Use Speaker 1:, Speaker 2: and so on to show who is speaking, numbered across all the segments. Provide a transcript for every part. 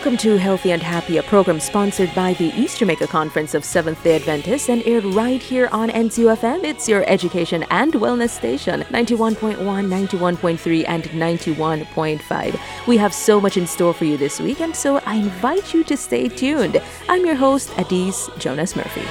Speaker 1: Welcome to Healthy and Happy, a program sponsored by the East Jamaica Conference of Seventh day Adventists and aired right here on NCUFM. It's your education and wellness station 91.1, 91.3, and 91.5. We have so much in store for you this week, and so I invite you to stay tuned. I'm your host, Adise Jonas Murphy.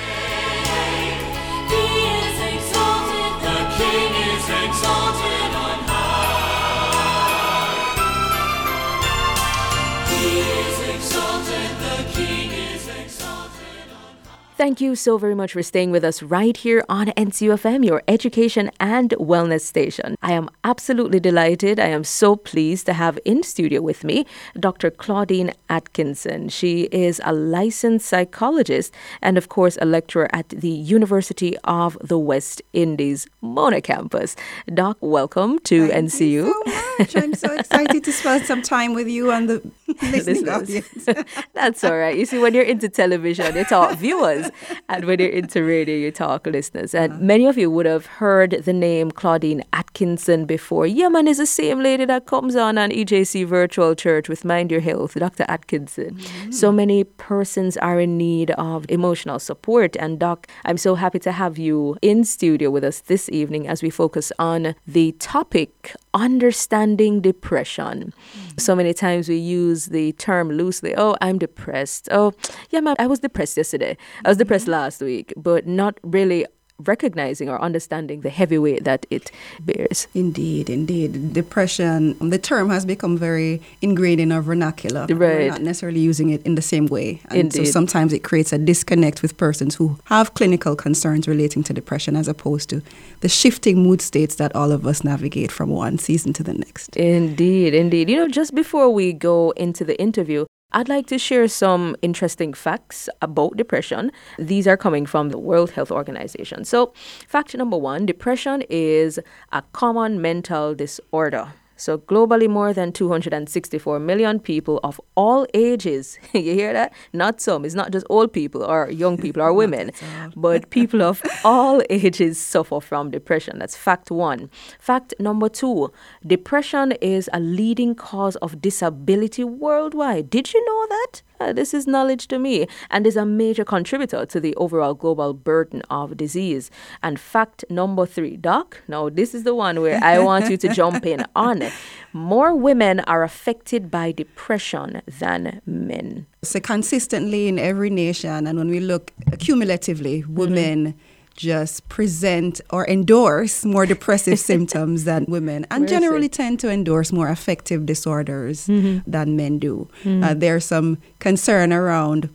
Speaker 1: Thank you so very much for staying with us right here on NCUFM, your education and wellness station. I am absolutely delighted. I am so pleased to have in studio with me Dr. Claudine Atkinson. She is a licensed psychologist and, of course, a lecturer at the University of the West Indies Mona campus. Doc, welcome to
Speaker 2: Thank
Speaker 1: NCU.
Speaker 2: You so much. I'm so excited to spend some time with you and the listening
Speaker 1: Listeners.
Speaker 2: audience.
Speaker 1: That's all right. You see, when you're into television, it's all viewers, and when you're into radio, you talk listeners. And
Speaker 2: Uh-huh.
Speaker 1: many of you would have heard the name Claudine Atkinson before. Yeah, man, is the same lady that comes on on EJC Virtual Church with Mind Your Health, Dr. Atkinson.
Speaker 2: Mm-hmm.
Speaker 1: So many persons are in need of emotional support. And, Doc, I'm so happy to have you in studio with us this evening as we focus on the topic understanding depression. So many times we use the term loosely. Oh, I'm depressed. Oh, yeah, ma'am, I was depressed yesterday. I was depressed mm-hmm. last week, but not really recognizing or understanding the heavy weight that it bears.
Speaker 2: Indeed, indeed. Depression, the term has become very ingrained in our vernacular.
Speaker 1: Right.
Speaker 2: We're not necessarily using it in the same way. And so sometimes it creates a disconnect with persons who have clinical concerns relating to depression as opposed to the shifting mood states that all of us navigate from one season to the next.
Speaker 1: Indeed, indeed. You know, just before we go into the interview, I'd like to share some interesting facts about depression. These are coming from the World Health Organization. So, fact number one depression is a common mental disorder. So, globally, more than 264 million people of all ages, you hear that? Not some, it's not just old people or young people or women, but people of all ages suffer from depression. That's fact one. Fact number two depression is a leading cause of disability worldwide. Did you know that? Uh, this is knowledge to me and is a major contributor to the overall global burden of disease. And fact number three, Doc, now this is the one where I want you to jump in on. More women are affected by depression than men.
Speaker 2: So consistently in every nation, and when we look cumulatively,
Speaker 1: Mm-hmm.
Speaker 2: women just present or endorse more depressive symptoms than women, and
Speaker 1: Where
Speaker 2: generally tend to endorse more affective disorders
Speaker 1: Mm-hmm.
Speaker 2: than men do. Uh, there's some concern around.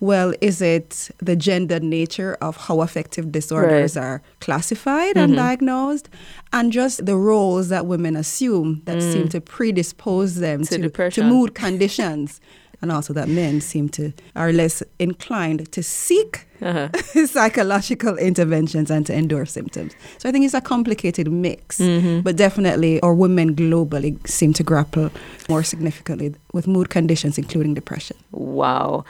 Speaker 2: Well, is it the gender nature of how affective disorders
Speaker 1: Right. Mm-hmm.
Speaker 2: are classified and diagnosed, and just the roles that women assume that seem to predispose them
Speaker 1: Mm. To
Speaker 2: to, mood conditions, and also that men seem to are less inclined to seek
Speaker 1: Uh-huh.
Speaker 2: psychological interventions and to endorse symptoms. So I think it's a complicated mix,
Speaker 1: Mm-hmm.
Speaker 2: but definitely our women globally seem to grapple more significantly with mood conditions, including depression.
Speaker 1: Wow.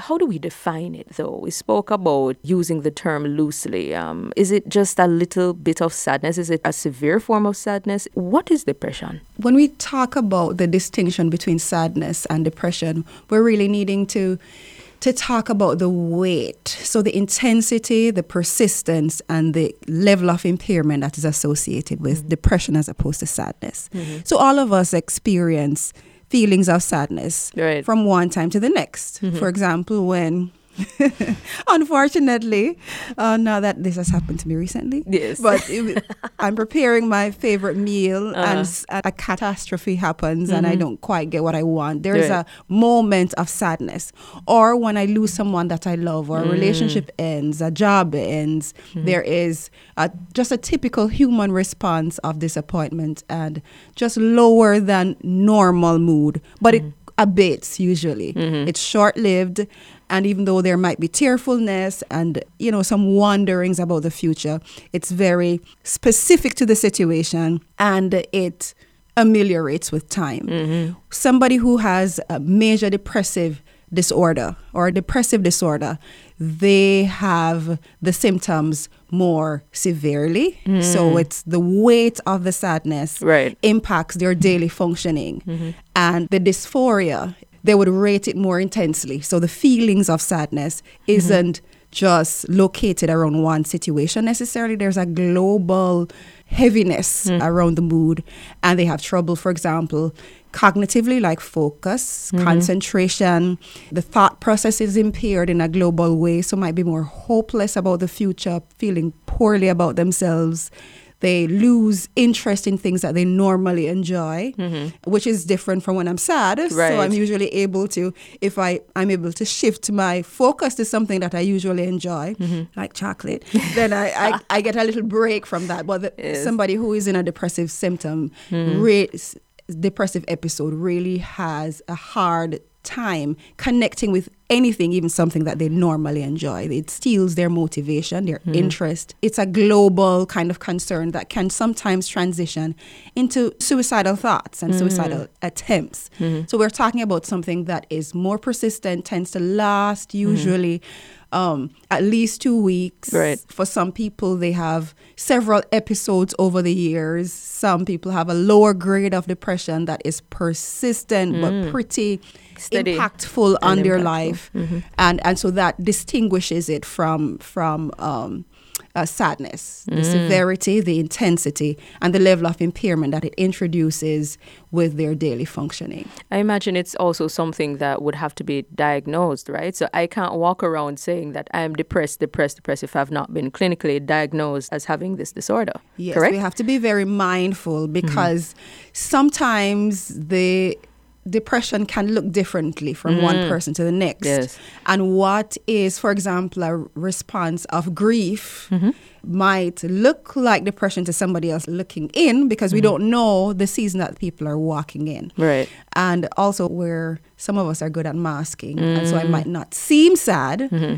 Speaker 1: How do we define it though? We spoke about using the term loosely. Um, is it just a little bit of sadness? Is it a severe form of sadness? What is depression?
Speaker 2: when we talk about the distinction between sadness and depression, we're really needing to to talk about the weight, so the intensity, the persistence, and the level of impairment that is associated with depression as opposed to sadness. So all of us experience feelings of sadness
Speaker 1: Right.
Speaker 2: from one time to the next. Mm-hmm. For example, when Unfortunately, uh, now that this has happened to me recently,
Speaker 1: Yes.
Speaker 2: but it, I'm preparing my favorite meal
Speaker 1: Uh-huh.
Speaker 2: and a catastrophe happens and I mm-hmm. don't quite get what I want. There's
Speaker 1: Right.
Speaker 2: a moment of sadness, or when I lose someone that I love, or a mm. relationship ends, a job ends. Mm-hmm. there is a, just a typical human response of disappointment and just lower than normal mood, but it mm-hmm. abates usually. It's short lived. And even though there might be tearfulness and you know some wonderings about the future, it's very specific to the situation and it ameliorates with time. Mm-hmm. Somebody who has a major depressive disorder or a depressive disorder, they have the symptoms more severely. Mm-hmm. So it's the weight of the sadness
Speaker 1: Right.
Speaker 2: impacts their daily functioning. Mm-hmm. And the dysphoria they would rate it more intensely. So the feelings of sadness mm-hmm. isn't just located around one situation necessarily. There's a global heaviness hmm. around the mood, and they have trouble, for example, cognitively, like focus, mm-hmm. concentration. The thought process is impaired in a global way, so might be more hopeless about the future, feeling poorly about themselves. They lose interest in things that they normally enjoy, mm-hmm. which is different from when I'm sad. So I'm usually able to, if I, I'm able to shift my focus to something that I usually enjoy, mm-hmm. like chocolate, then I, I, I get a little break from that. But the,
Speaker 1: Yes.
Speaker 2: somebody who is in a depressive symptom, mm-hmm. s- depressive episode, really has a hard time connecting with anything, even something that they normally enjoy. It steals their motivation, their hmm. interest. It's a global kind of concern that can sometimes transition into suicidal thoughts and hmm. suicidal attempts. Hmm. So we're talking about something that is more persistent, tends to last usually um, at least two weeks.
Speaker 1: Right.
Speaker 2: For some people, they have several episodes over the years. Some people have a lower grade of depression that is persistent but pretty
Speaker 1: Steady
Speaker 2: impactful on
Speaker 1: and
Speaker 2: their
Speaker 1: impactful.
Speaker 2: life, and and so that distinguishes it from from. Um, uh, sadness, the severity, the intensity, and the level of impairment that it introduces with their daily functioning.
Speaker 1: I imagine it's also something that would have to be diagnosed, right? So I can't walk around saying that I'm depressed, depressed, depressed if I've not been clinically diagnosed as having this disorder.
Speaker 2: Yes,
Speaker 1: correct?
Speaker 2: we have to be very mindful because sometimes the depression can look differently from one mm. person to the next.
Speaker 1: Yes.
Speaker 2: And what is, for example, a response of grief
Speaker 1: Mm-hmm.
Speaker 2: might look like depression to somebody else looking in because we mm-hmm. don't know the season that people are walking in.
Speaker 1: Right.
Speaker 2: And also where some of us are good at masking. And so I mm. might not seem sad mm-hmm.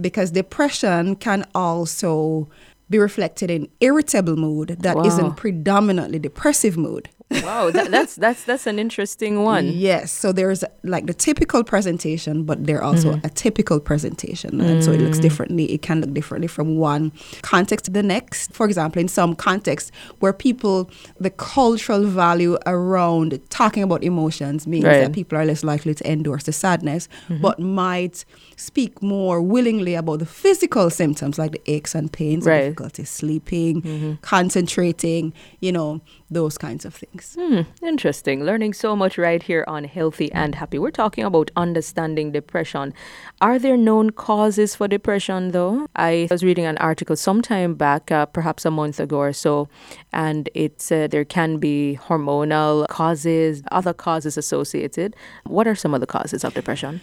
Speaker 2: because depression can also be reflected in irritable mood that
Speaker 1: Wow.
Speaker 2: not predominantly depressive mood.
Speaker 1: Wow, that, that's that's that's an interesting one.
Speaker 2: Yes, so there's like the typical presentation, but there also mm-hmm. a typical presentation, and so it looks mm. differently. It can look differently from one context to the next. For example, in some contexts where people, the cultural value around talking about emotions means
Speaker 1: Right.
Speaker 2: that people are less likely to endorse the sadness, mm-hmm. but might speak more willingly about the physical symptoms like the aches and pains,
Speaker 1: Right.
Speaker 2: difficulty sleeping, concentrating, you know, those kinds of things.
Speaker 1: Hmm, interesting. Learning so much right here on Healthy and Happy. We're talking about understanding depression. Are there known causes for depression, though? I was reading an article sometime back, uh, perhaps a month ago or so, and it said there can be hormonal causes, other causes associated. What are some of the causes of depression?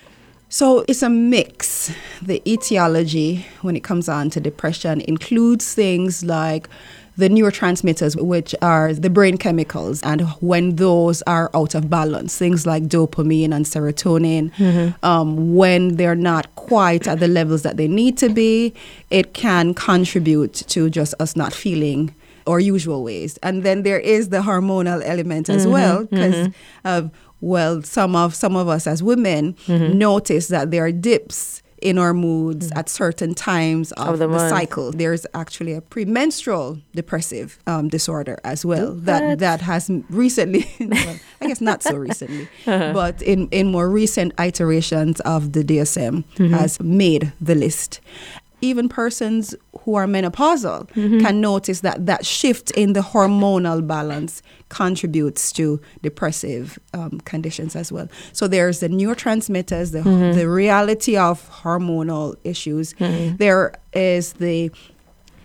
Speaker 2: So it's a mix. The etiology, when it comes on to depression, includes things like the neurotransmitters, which are the brain chemicals, and when those are out of balance, things like dopamine and serotonin, mm-hmm. um, when they're not quite at the levels that they need to be, it can contribute to just us not feeling our usual ways. And then there is the hormonal element as mm-hmm. well, because mm-hmm. Well, some of some of us as women mm-hmm. notice that there are dips in our moods mm-hmm. at certain times of,
Speaker 1: Of the
Speaker 2: the, cycle. There's actually a premenstrual depressive um, disorder as well
Speaker 1: What?
Speaker 2: that that has recently, well, I guess not so recently, uh-huh. but in in more recent iterations of the DSM mm-hmm. has made the list. Even persons who are menopausal mm-hmm. can notice that that shift in the hormonal balance contributes to depressive um, conditions as well. So there's the neurotransmitters, the, mm-hmm. the reality of hormonal issues. Mm-hmm. There is the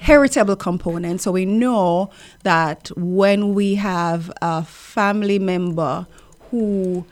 Speaker 2: heritable component. So we know that when we have a family member who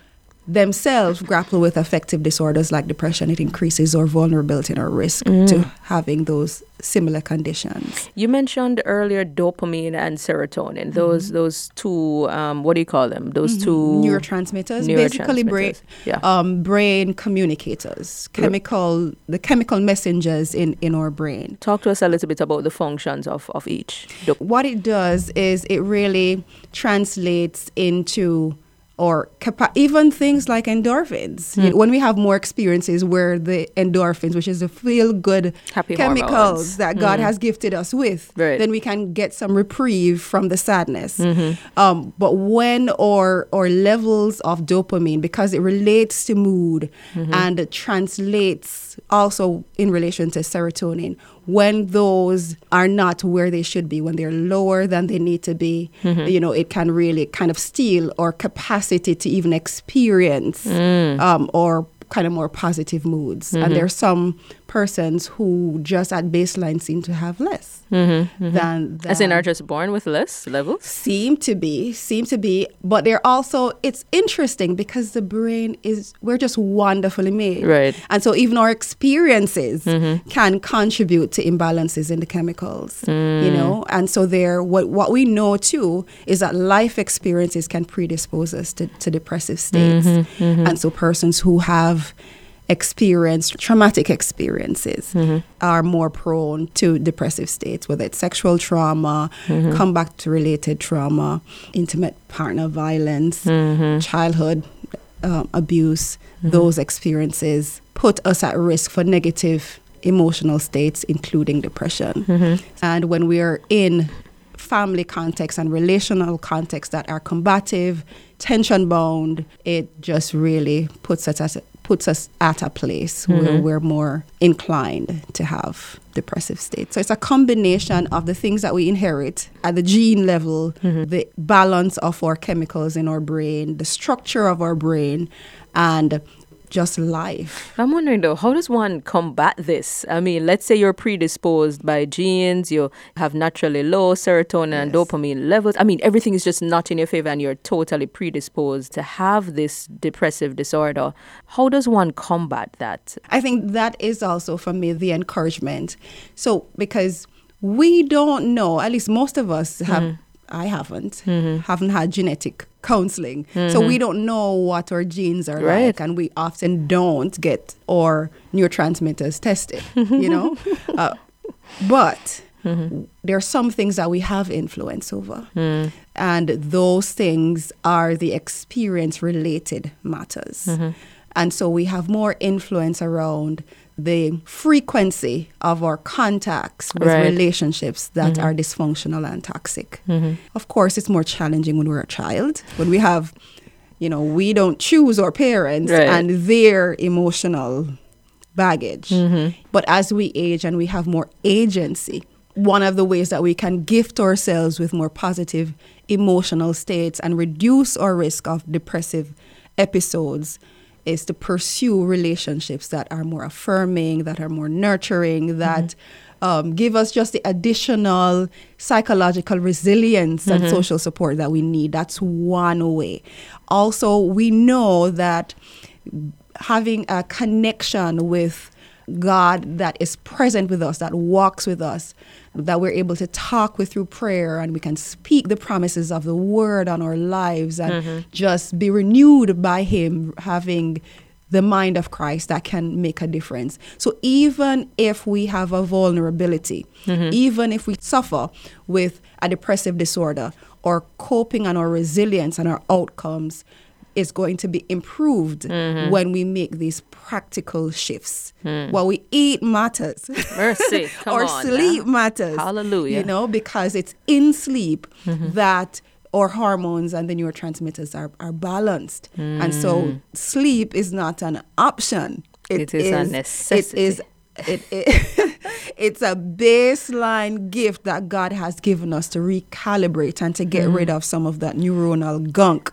Speaker 2: themselves grapple with affective disorders like depression, it increases our vulnerability and our risk to having those similar conditions.
Speaker 1: You mentioned earlier dopamine and serotonin. Those those two, um, what do you call them? Those two
Speaker 2: neurotransmitters, basically brain,
Speaker 1: yeah.
Speaker 2: um, brain communicators, chemical, the chemical messengers in, in our brain.
Speaker 1: Talk to us a little bit about the functions of, of each. Dop-
Speaker 2: What it does is it really translates into or capa- even things like endorphins. You know, when we have more experiences where the endorphins, which is the feel good chemicals
Speaker 1: hormones.
Speaker 2: that God hmm. has gifted us with,
Speaker 1: Right.
Speaker 2: then we can get some reprieve from the sadness. Mm-hmm. Um, but when or our levels of dopamine, because it relates to mood mm-hmm. and it translates also in relation to serotonin, when those are not where they should be, when they're lower than they need to be, you know, it can really kind of steal our capacity to even experience um, or kind of more positive moods. And mm-hmm. there are some persons who just at baseline seem to have less than, than
Speaker 1: As in, are just born with less levels?
Speaker 2: seem to be seem to be. But they're also it's interesting because the brain is we're just wonderfully made.
Speaker 1: Right.
Speaker 2: and so even our experiences can contribute to imbalances in the chemicals you mm. know? And so there what what we know too is that life experiences can predispose us to, to depressive states. And so persons who have experienced traumatic experiences mm-hmm. are more prone to depressive states, whether it's sexual trauma, mm-hmm. comeback to related trauma, intimate partner violence, mm-hmm. childhood um, abuse. Those experiences put us at risk for negative emotional states, including depression. And when we are in family context and relational context that are combative, tension bound, it just really puts us at puts us at a place where mm-hmm. we're more inclined to have depressive states. So it's a combination of the things that we inherit at the gene level, mm-hmm. the balance of our chemicals in our brain, the structure of our brain, and just life.
Speaker 1: I'm wondering though, how does one combat this? I mean, let's say you're predisposed by genes, you have naturally low serotonin and dopamine levels. I mean, everything is just not in your favor and you're totally predisposed to have this depressive disorder. How does one combat that?
Speaker 2: I think that is also for me the encouragement. So because we don't know, at least most of us have mm-hmm. I haven't mm-hmm. haven't had genetic counseling. So we mm-hmm. don't know what our genes are
Speaker 1: Right.
Speaker 2: like and we often don't get our neurotransmitters tested, you know? uh, but mm-hmm. there are some things that we have influence over. Mm. And those things are the experience related matters. And so we have more influence around the frequency of our contacts with
Speaker 1: Right.
Speaker 2: relationships that mm-hmm. are dysfunctional and toxic. Mm-hmm. Of course, it's more challenging when we're a child, when we have, you know, we don't choose our parents
Speaker 1: Right.
Speaker 2: and their emotional baggage. Mm-hmm. But as we age and we have more agency, one of the ways that we can gift ourselves with more positive emotional states and reduce our risk of depressive episodes is to pursue relationships that are more affirming, that are more nurturing, that um, give us just the additional psychological resilience and social support that we need. That's one way. Also, we know that having a connection with God that is present with us, that walks with us, that we're able to talk with through prayer and we can speak the promises of the word on our lives and mm-hmm. just be renewed by Him, having the mind of Christ that can make a difference. So even if we have a vulnerability, mm-hmm. even if we suffer with a depressive disorder, or coping and our resilience and our outcomes is going to be improved mm-hmm. when we make these practical shifts. Hmm. What we eat matters.
Speaker 1: Mercy. Come
Speaker 2: or
Speaker 1: on.
Speaker 2: sleep matters.
Speaker 1: Hallelujah.
Speaker 2: You know, because it's in sleep mm-hmm. that our hormones and the neurotransmitters are, are balanced. And so hmm. sleep is not an option.
Speaker 1: It is a necessity.
Speaker 2: It is it, it it's a baseline gift that God has given us to recalibrate and to get hmm. rid of some of that neuronal gunk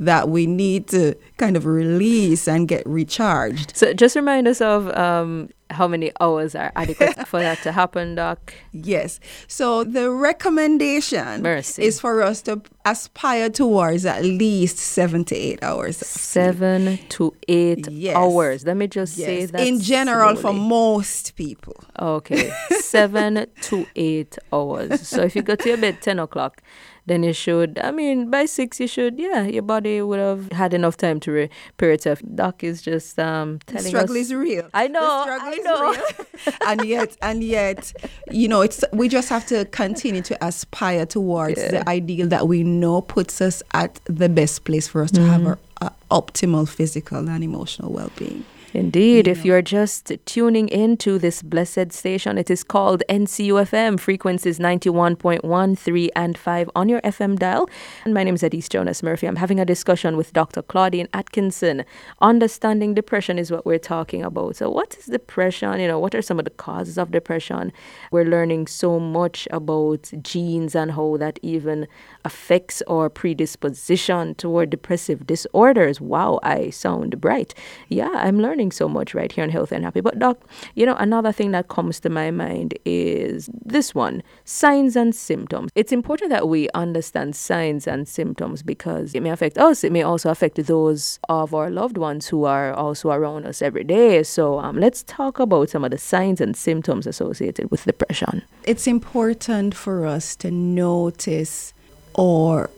Speaker 2: that we need to kind of release and get recharged.
Speaker 1: So just remind us of um, how many hours are adequate for that to happen, Doc.
Speaker 2: Yes. So the recommendation
Speaker 1: Mercy.
Speaker 2: is for us to aspire towards at least seven to eight hours.
Speaker 1: Seven to eight
Speaker 2: Yes.
Speaker 1: hours. Let me just say
Speaker 2: Yes.
Speaker 1: that
Speaker 2: In general, for most people.
Speaker 1: Okay, seven to eight hours. So if you go to your bed ten o'clock, then you should, I mean, by six, you should, yeah, your body would have had enough time to repair itself. Doc is just um, telling
Speaker 2: the struggle
Speaker 1: us.
Speaker 2: is real.
Speaker 1: I know, I know.
Speaker 2: and yet, and yet, you know, it's we just have to continue to aspire towards yeah. the ideal that we know puts us at the best place for us to mm-hmm. have our uh, optimal physical and emotional well-being.
Speaker 1: Indeed, you if know. you're just tuning into this blessed station, it is called NCUFM, frequencies 91.1, 3, and 5 on your FM dial. And my name is Adise Jonas Murphy. I'm having a discussion with Dr. Claudine Atkinson. Understanding depression is what we're talking about. So, what is depression? You know, what are some of the causes of depression? We're learning so much about genes and how that even affects our predisposition toward depressive disorders. Wow, I sound bright. Yeah, I'm learning learning so much right here on Health and Happy. But, Doc, you know, another thing that comes to my mind is this one signs and symptoms. It's important that we understand signs and symptoms because it may affect us, it may also affect those of our loved ones who are also around us every day. So, um, let's talk about some of the signs and symptoms associated with depression.
Speaker 2: It's important for us to notice or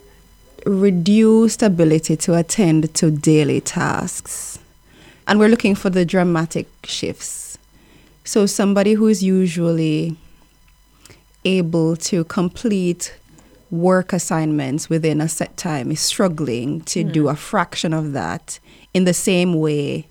Speaker 2: reduced ability to attend to daily tasks and we're looking for the dramatic shifts. So somebody who is usually able to complete work assignments within a set time is struggling to mm. do a fraction of that in the same way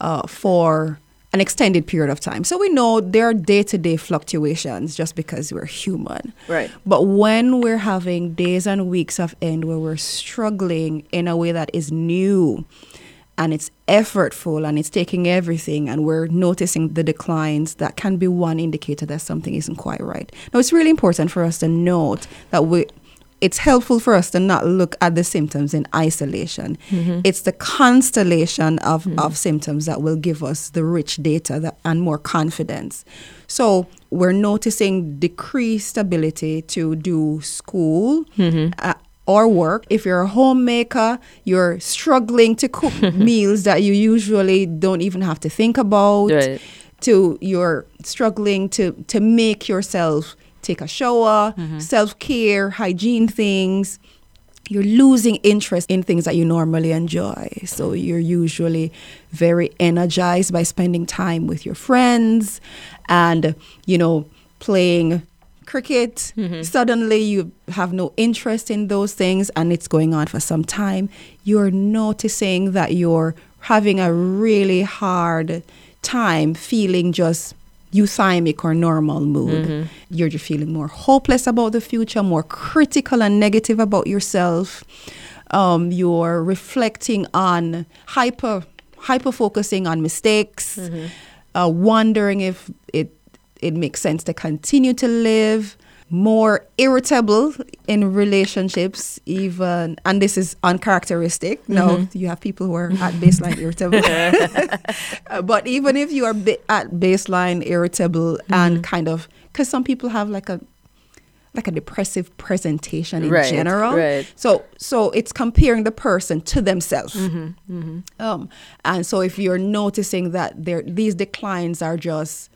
Speaker 2: uh, for an extended period of time. So we know there are day to day fluctuations just because we're human.
Speaker 1: Right.
Speaker 2: But when we're having days and weeks of end where we're struggling in a way that is new, and it's effortful and it's taking everything and we're noticing the declines, that can be one indicator that something isn't quite right. Now, it's really important for us to note that we it's helpful for us to not look at the symptoms in isolation. Mm-hmm. It's the constellation of, mm-hmm. of symptoms that will give us the rich data that, and more confidence. So we're noticing decreased ability to do school, mm-hmm. uh, or work. If you're a homemaker, you're struggling to cook meals that you usually don't even have to think about. Right. To you're struggling to to make yourself take a shower, mm-hmm. self care, hygiene things. You're losing interest in things that you normally enjoy. So you're usually very energized by spending time with your friends and, you know, playing cricket. Mm-hmm. Suddenly you have no interest in those things and it's going on for some time. You're noticing that you're having a really hard time feeling just euthymic or normal mood. Mm-hmm. You're just feeling more hopeless about the future, more critical and negative about yourself. Um, you're reflecting on hyper hyper focusing on mistakes, mm-hmm. uh, wondering if it it makes sense to continue to live more irritable in relationships even and this is uncharacteristic mm-hmm. no you have people who are at baseline irritable but even if you are ba- at baseline irritable mm-hmm. and kind of because some people have like a like a depressive presentation in right, general right. so so it's comparing the person to themselves mm-hmm, mm-hmm. um, and so if you're noticing that there these declines are just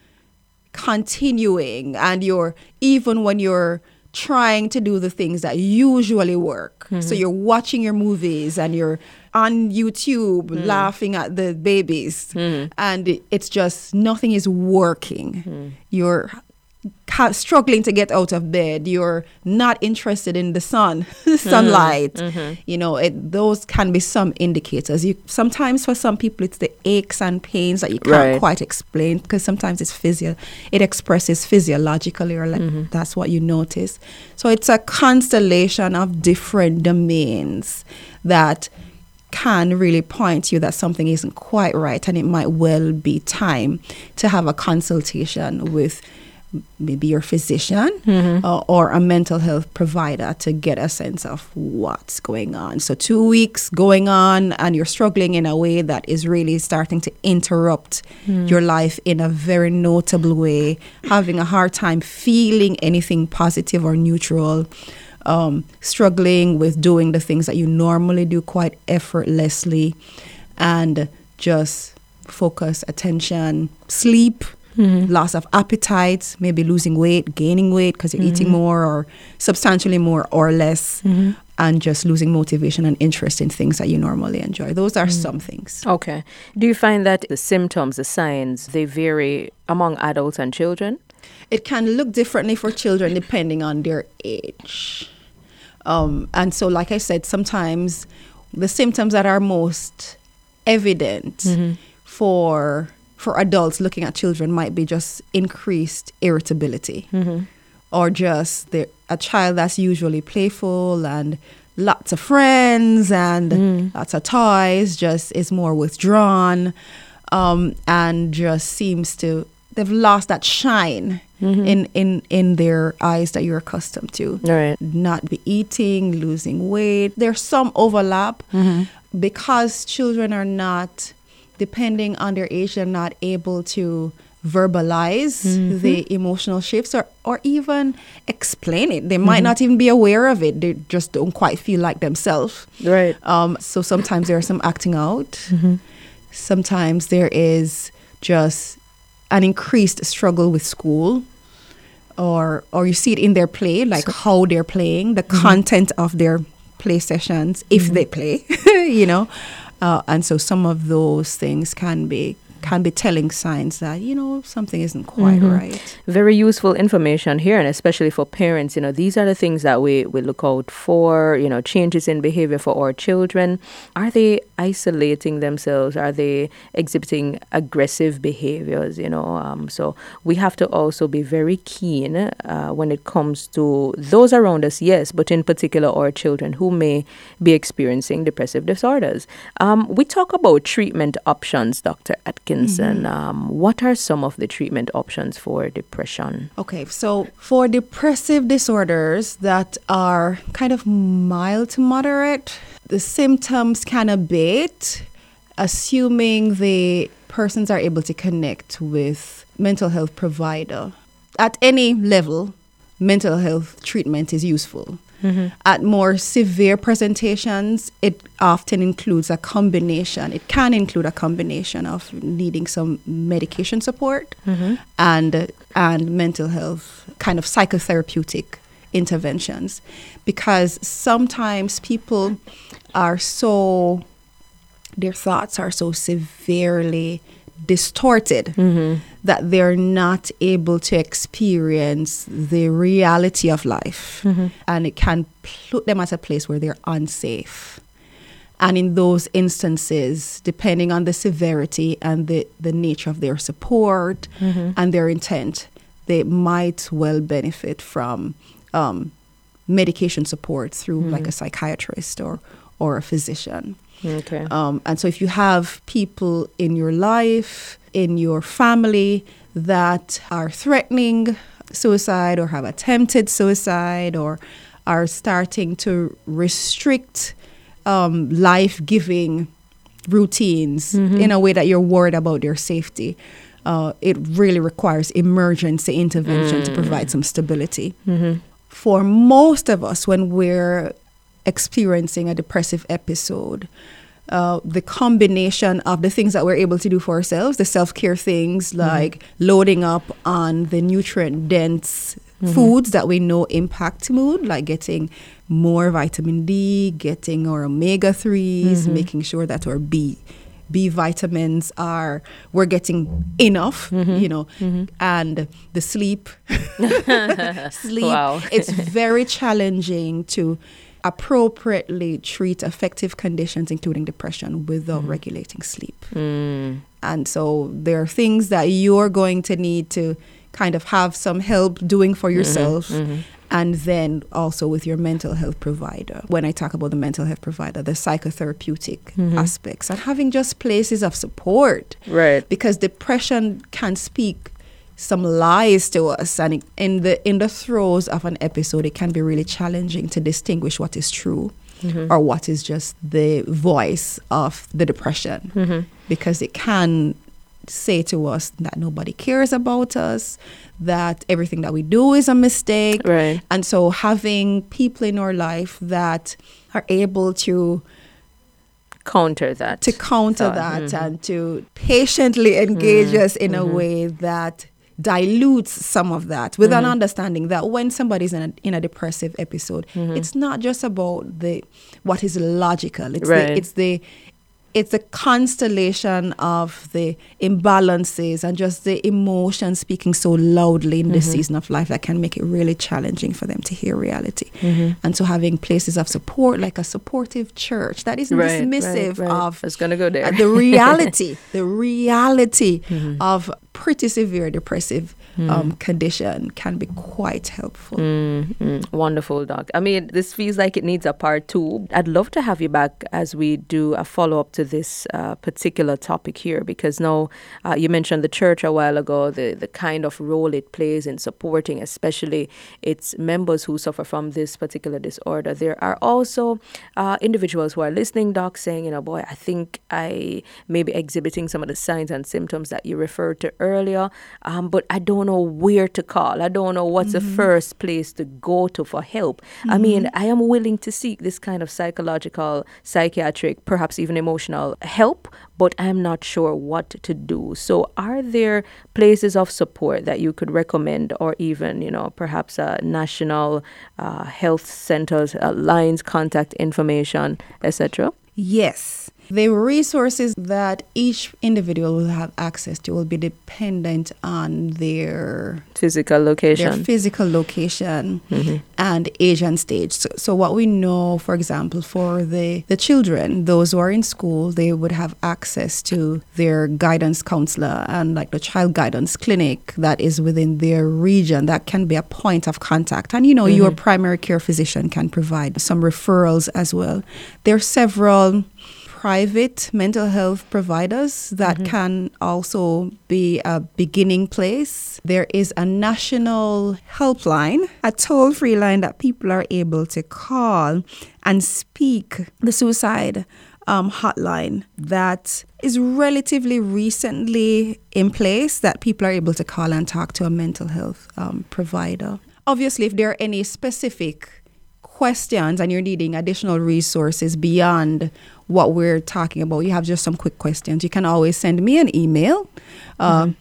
Speaker 2: continuing and you're even when you're trying to do the things that usually work. Mm-hmm. So you're watching your movies and you're on YouTube mm-hmm. laughing at the babies mm-hmm. and it's just nothing is working. Mm-hmm. You're struggling to get out of bed you're not interested in the sun sunlight mm-hmm. mm-hmm. you know it, those can be some indicators you sometimes for some people it's the aches and pains that you can't right. quite explain because sometimes it's physio it expresses physiologically or like mm-hmm. that's what you notice so it's a constellation of different domains that can really point you that something isn't quite right and it might well be time to have a consultation with maybe your physician mm-hmm. uh, or a mental health provider to get a sense of what's going on. So, two weeks going on, and you're struggling in a way that is really starting to interrupt mm. your life in a very notable way, having a hard time feeling anything positive or neutral. Um, struggling with doing the things that you normally do quite effortlessly and just focus, attention, sleep, Mm-hmm. loss of appetite, maybe losing weight, gaining weight because you're eating mm-hmm. more or substantially more or less, mm-hmm. and just losing motivation and interest in things that you normally enjoy. Those are some things.
Speaker 1: Okay. Do you find that the symptoms, the signs, they vary among adults and children?
Speaker 2: It can look differently for children depending on their age. Um, and so, like I said, sometimes the symptoms that are most evident for for adults looking at children might be just increased irritability mm-hmm. or just the, a child that's usually playful and lots of friends and mm. lots of toys just is more withdrawn um, and just seems to they've lost that shine mm-hmm. in, in in their eyes that you're accustomed to.
Speaker 1: Right.
Speaker 2: not be eating, losing weight. There's some overlap mm-hmm. because children are not, depending on their age, they're not able to verbalize mm-hmm. the emotional shifts or, or even explain it. They might mm-hmm. not even be aware of it. They just don't quite feel like themselves.
Speaker 1: Right.
Speaker 2: Um, so sometimes there's some acting out. Mm-hmm. Sometimes there is just an increased struggle with school, or or you see it in their play, like how they're playing, the content of their play sessions, if they play, you know, uh, and so some of those things can be can be telling signs that you know something isn't quite right.
Speaker 1: Very useful information here, and especially for parents. You know, these are the things that we, we look out for, you know, changes in behavior for our children. Are they isolating themselves? Are they exhibiting aggressive behaviors? You know, um, so we have to also be very keen uh, when it comes to those around us, yes, but in particular our children who may be experiencing depressive disorders. Um, we talk about treatment options, Dr. Atkinson. Um, what are some of the treatment options for depression?
Speaker 2: Okay, so for depressive disorders that are kind of mild to moderate, the symptoms can abate, assuming the persons are able to connect with mental health provider. At any level, mental health treatment is useful. Mm-hmm. At more severe presentations, it often includes a combination. It can include a combination of needing some medication support mm-hmm. and and mental health kind of psychotherapeutic interventions, because sometimes people are so their thoughts are so severely distorted mm-hmm. that they're not able to experience the reality of life. Mm-hmm. And it can put them at a place where they're unsafe. And in those instances, depending on the severity and the, the nature of their support mm-hmm. and their intent, they might well benefit from um, medication support through like a psychiatrist or, or a physician.
Speaker 1: Okay.
Speaker 2: Um, and so, if you have people in your life, in your family that are threatening suicide or have attempted suicide or are starting to restrict um, life giving routines in a way that you're worried about their safety, uh, it really requires emergency intervention to provide some stability. For most of us, when we're experiencing a depressive episode, uh, the combination of the things that we're able to do for ourselves, the self care things mm-hmm. like loading up on the nutrient dense mm-hmm. foods that we know impact mood, like getting more vitamin D, getting our omega 3s, mm-hmm. making sure that our B. B vitamins are we're getting enough, you know, and the sleep, sleep.
Speaker 1: Wow.
Speaker 2: it's very challenging to appropriately treat affective conditions, including depression, without mm. regulating sleep. Mm. And so there are things that you're going to need to kind of have some help doing for mm-hmm. yourself. Mm-hmm. And then also with your mental health provider. When I talk about the mental health provider, the psychotherapeutic mm-hmm. aspects and having just places of support
Speaker 1: Right.
Speaker 2: because depression can speak some lies to us and it- in the in the throes of an episode it can be really challenging to distinguish what is true or what is just the voice of the depression because it can say to us that nobody cares about us that everything that we do is a mistake
Speaker 1: Right.
Speaker 2: and so having people in our life that are able to
Speaker 1: counter that.
Speaker 2: to counter
Speaker 1: So,
Speaker 2: that
Speaker 1: mhm.
Speaker 2: and to patiently engage
Speaker 1: Mm,
Speaker 2: us in a
Speaker 1: mhm.
Speaker 2: way that dilutes some of that with an
Speaker 1: Mhm.
Speaker 2: understanding that when somebody's in a, in a depressive episode
Speaker 1: Mhm.
Speaker 2: it's not just about the what is logical it's
Speaker 1: Right.
Speaker 2: the it's the it's a constellation of the imbalances and just the emotions speaking so loudly in this
Speaker 1: Mhm.
Speaker 2: season of life that can make it really challenging for them to hear reality.
Speaker 1: Mhm.
Speaker 2: And so having places of support like a supportive church that isn't
Speaker 1: Right,
Speaker 2: dismissive
Speaker 1: right, right.
Speaker 2: of
Speaker 1: to go there.
Speaker 2: the reality, the reality
Speaker 1: Mhm.
Speaker 2: of pretty severe depressive
Speaker 1: Mm.
Speaker 2: um, condition can be quite helpful.
Speaker 1: Mm, mm, wonderful, Doc. I mean, this feels like it needs a part two. I'd love to have you back as we do a follow up to this uh, particular topic here because now uh, you mentioned the church a while ago, the, the kind of role it plays in supporting, especially its members who suffer from this particular disorder. There are also uh, individuals who are listening, Doc, saying, you know, boy, I think I may be exhibiting some of the signs and symptoms that you referred to earlier, um, but I don't know where to call. I don't know what's the first place to go to for help. I mean, I am willing to seek this kind of psychological, psychiatric, perhaps even emotional help, but I'm not sure what to do. So, are there places of support that you could recommend, or even, you know, perhaps uh, national uh, health centers, uh, lines, contact information, etc.?
Speaker 2: Yes. The resources that each individual will have access to will be dependent on their
Speaker 1: Physical
Speaker 2: their
Speaker 1: location.
Speaker 2: physical location
Speaker 1: Mhm.
Speaker 2: and age and stage. So, so what we know, for example, for the, the children, those who are in school, they would have access to their guidance counselor and like the child guidance clinic that is within their region. That can be a point of contact. And you know, your
Speaker 1: Mhm.
Speaker 2: primary care physician can provide some referrals as well. There are several private mental health providers that
Speaker 1: Mhm.
Speaker 2: can also be a beginning place. There is a national helpline, a toll free line that people are able to call and speak the suicide um, hotline that is relatively recently in place that people are able to call and talk to a mental health um, provider. Obviously, if there are any specific questions and you're needing additional resources beyond what we're talking about, you have just some quick questions, you can always send me an email, um,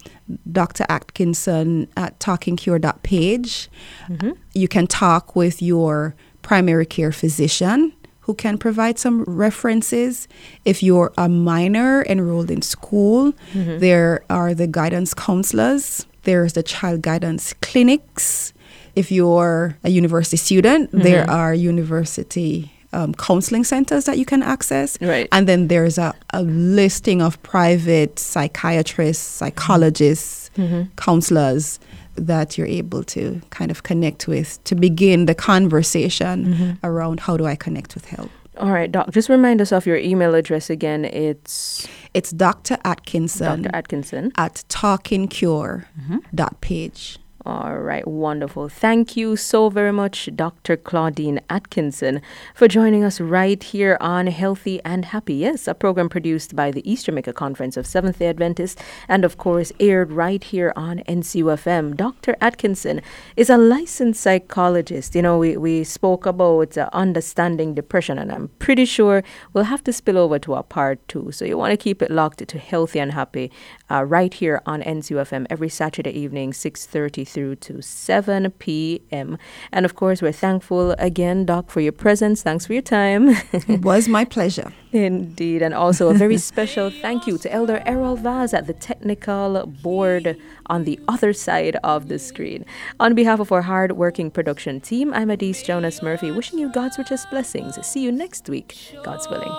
Speaker 2: Dr. Atkinson at talkingcure.page.
Speaker 1: Mhm.
Speaker 2: You can talk with your primary care physician who can provide some references. If you're a minor enrolled in school,
Speaker 1: Mhm.
Speaker 2: there are the guidance counselors, there's the child guidance clinics. If you're a university student, there
Speaker 1: Mhm.
Speaker 2: are university um, counseling centers that you can access.
Speaker 1: Right.
Speaker 2: And then there's a, a listing of private psychiatrists, psychologists,
Speaker 1: Mhm.
Speaker 2: counselors that you're able to kind of connect with to begin the conversation
Speaker 1: Mhm.
Speaker 2: around how do I connect with help.
Speaker 1: All right, Doc. Just remind us of your email address again. It's
Speaker 2: It's Dr. Atkinson
Speaker 1: Dr. Atkinson.
Speaker 2: at talkingcure.page.
Speaker 1: All right, wonderful. Thank you so very much, Dr. Claudine Atkinson, for joining us right here on Healthy and Happy. Yes, a program produced by the East Jamaica Conference of Seventh day Adventists and, of course, aired right here on NCUFM. Dr. Atkinson is a licensed psychologist. You know, we, we spoke about uh, understanding depression, and I'm pretty sure we'll have to spill over to a part two. So you want to keep it locked to Healthy and Happy uh, right here on NCUFM every Saturday evening, 6.30 through to 7 p.m. And of course, we're thankful again, Doc, for your presence. Thanks for your time.
Speaker 2: It was my pleasure.
Speaker 1: Indeed. And also a very special thank you to Elder Errol Vaz at the technical board on the other side of the screen. On behalf of our hard-working production team, I'm Adise Jonas Murphy, wishing you God's richest blessings. See you next week, God's willing.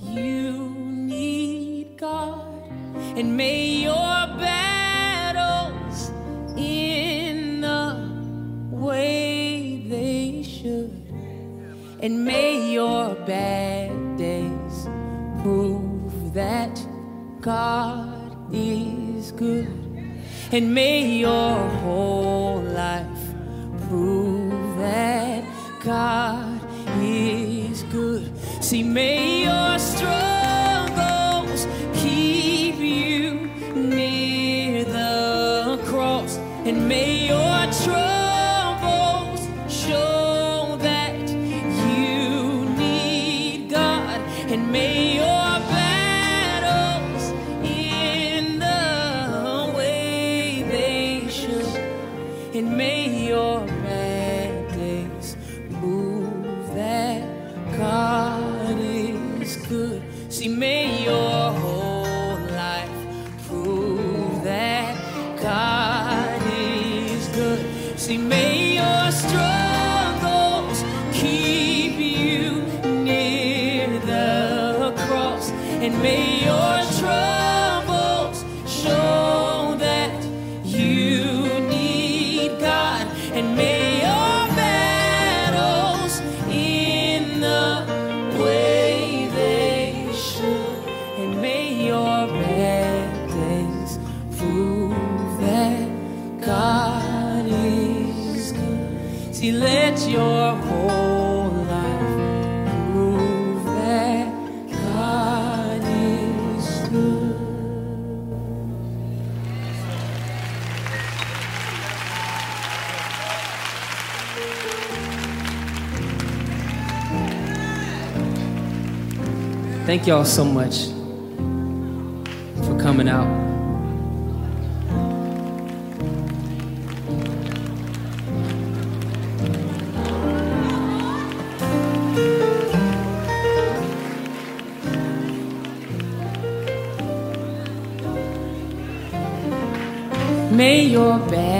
Speaker 3: You need God, and may your battles and may your bad days prove that God is good, and may your whole life prove that God is good. See, may si me Thank y'all so much for coming out. May your.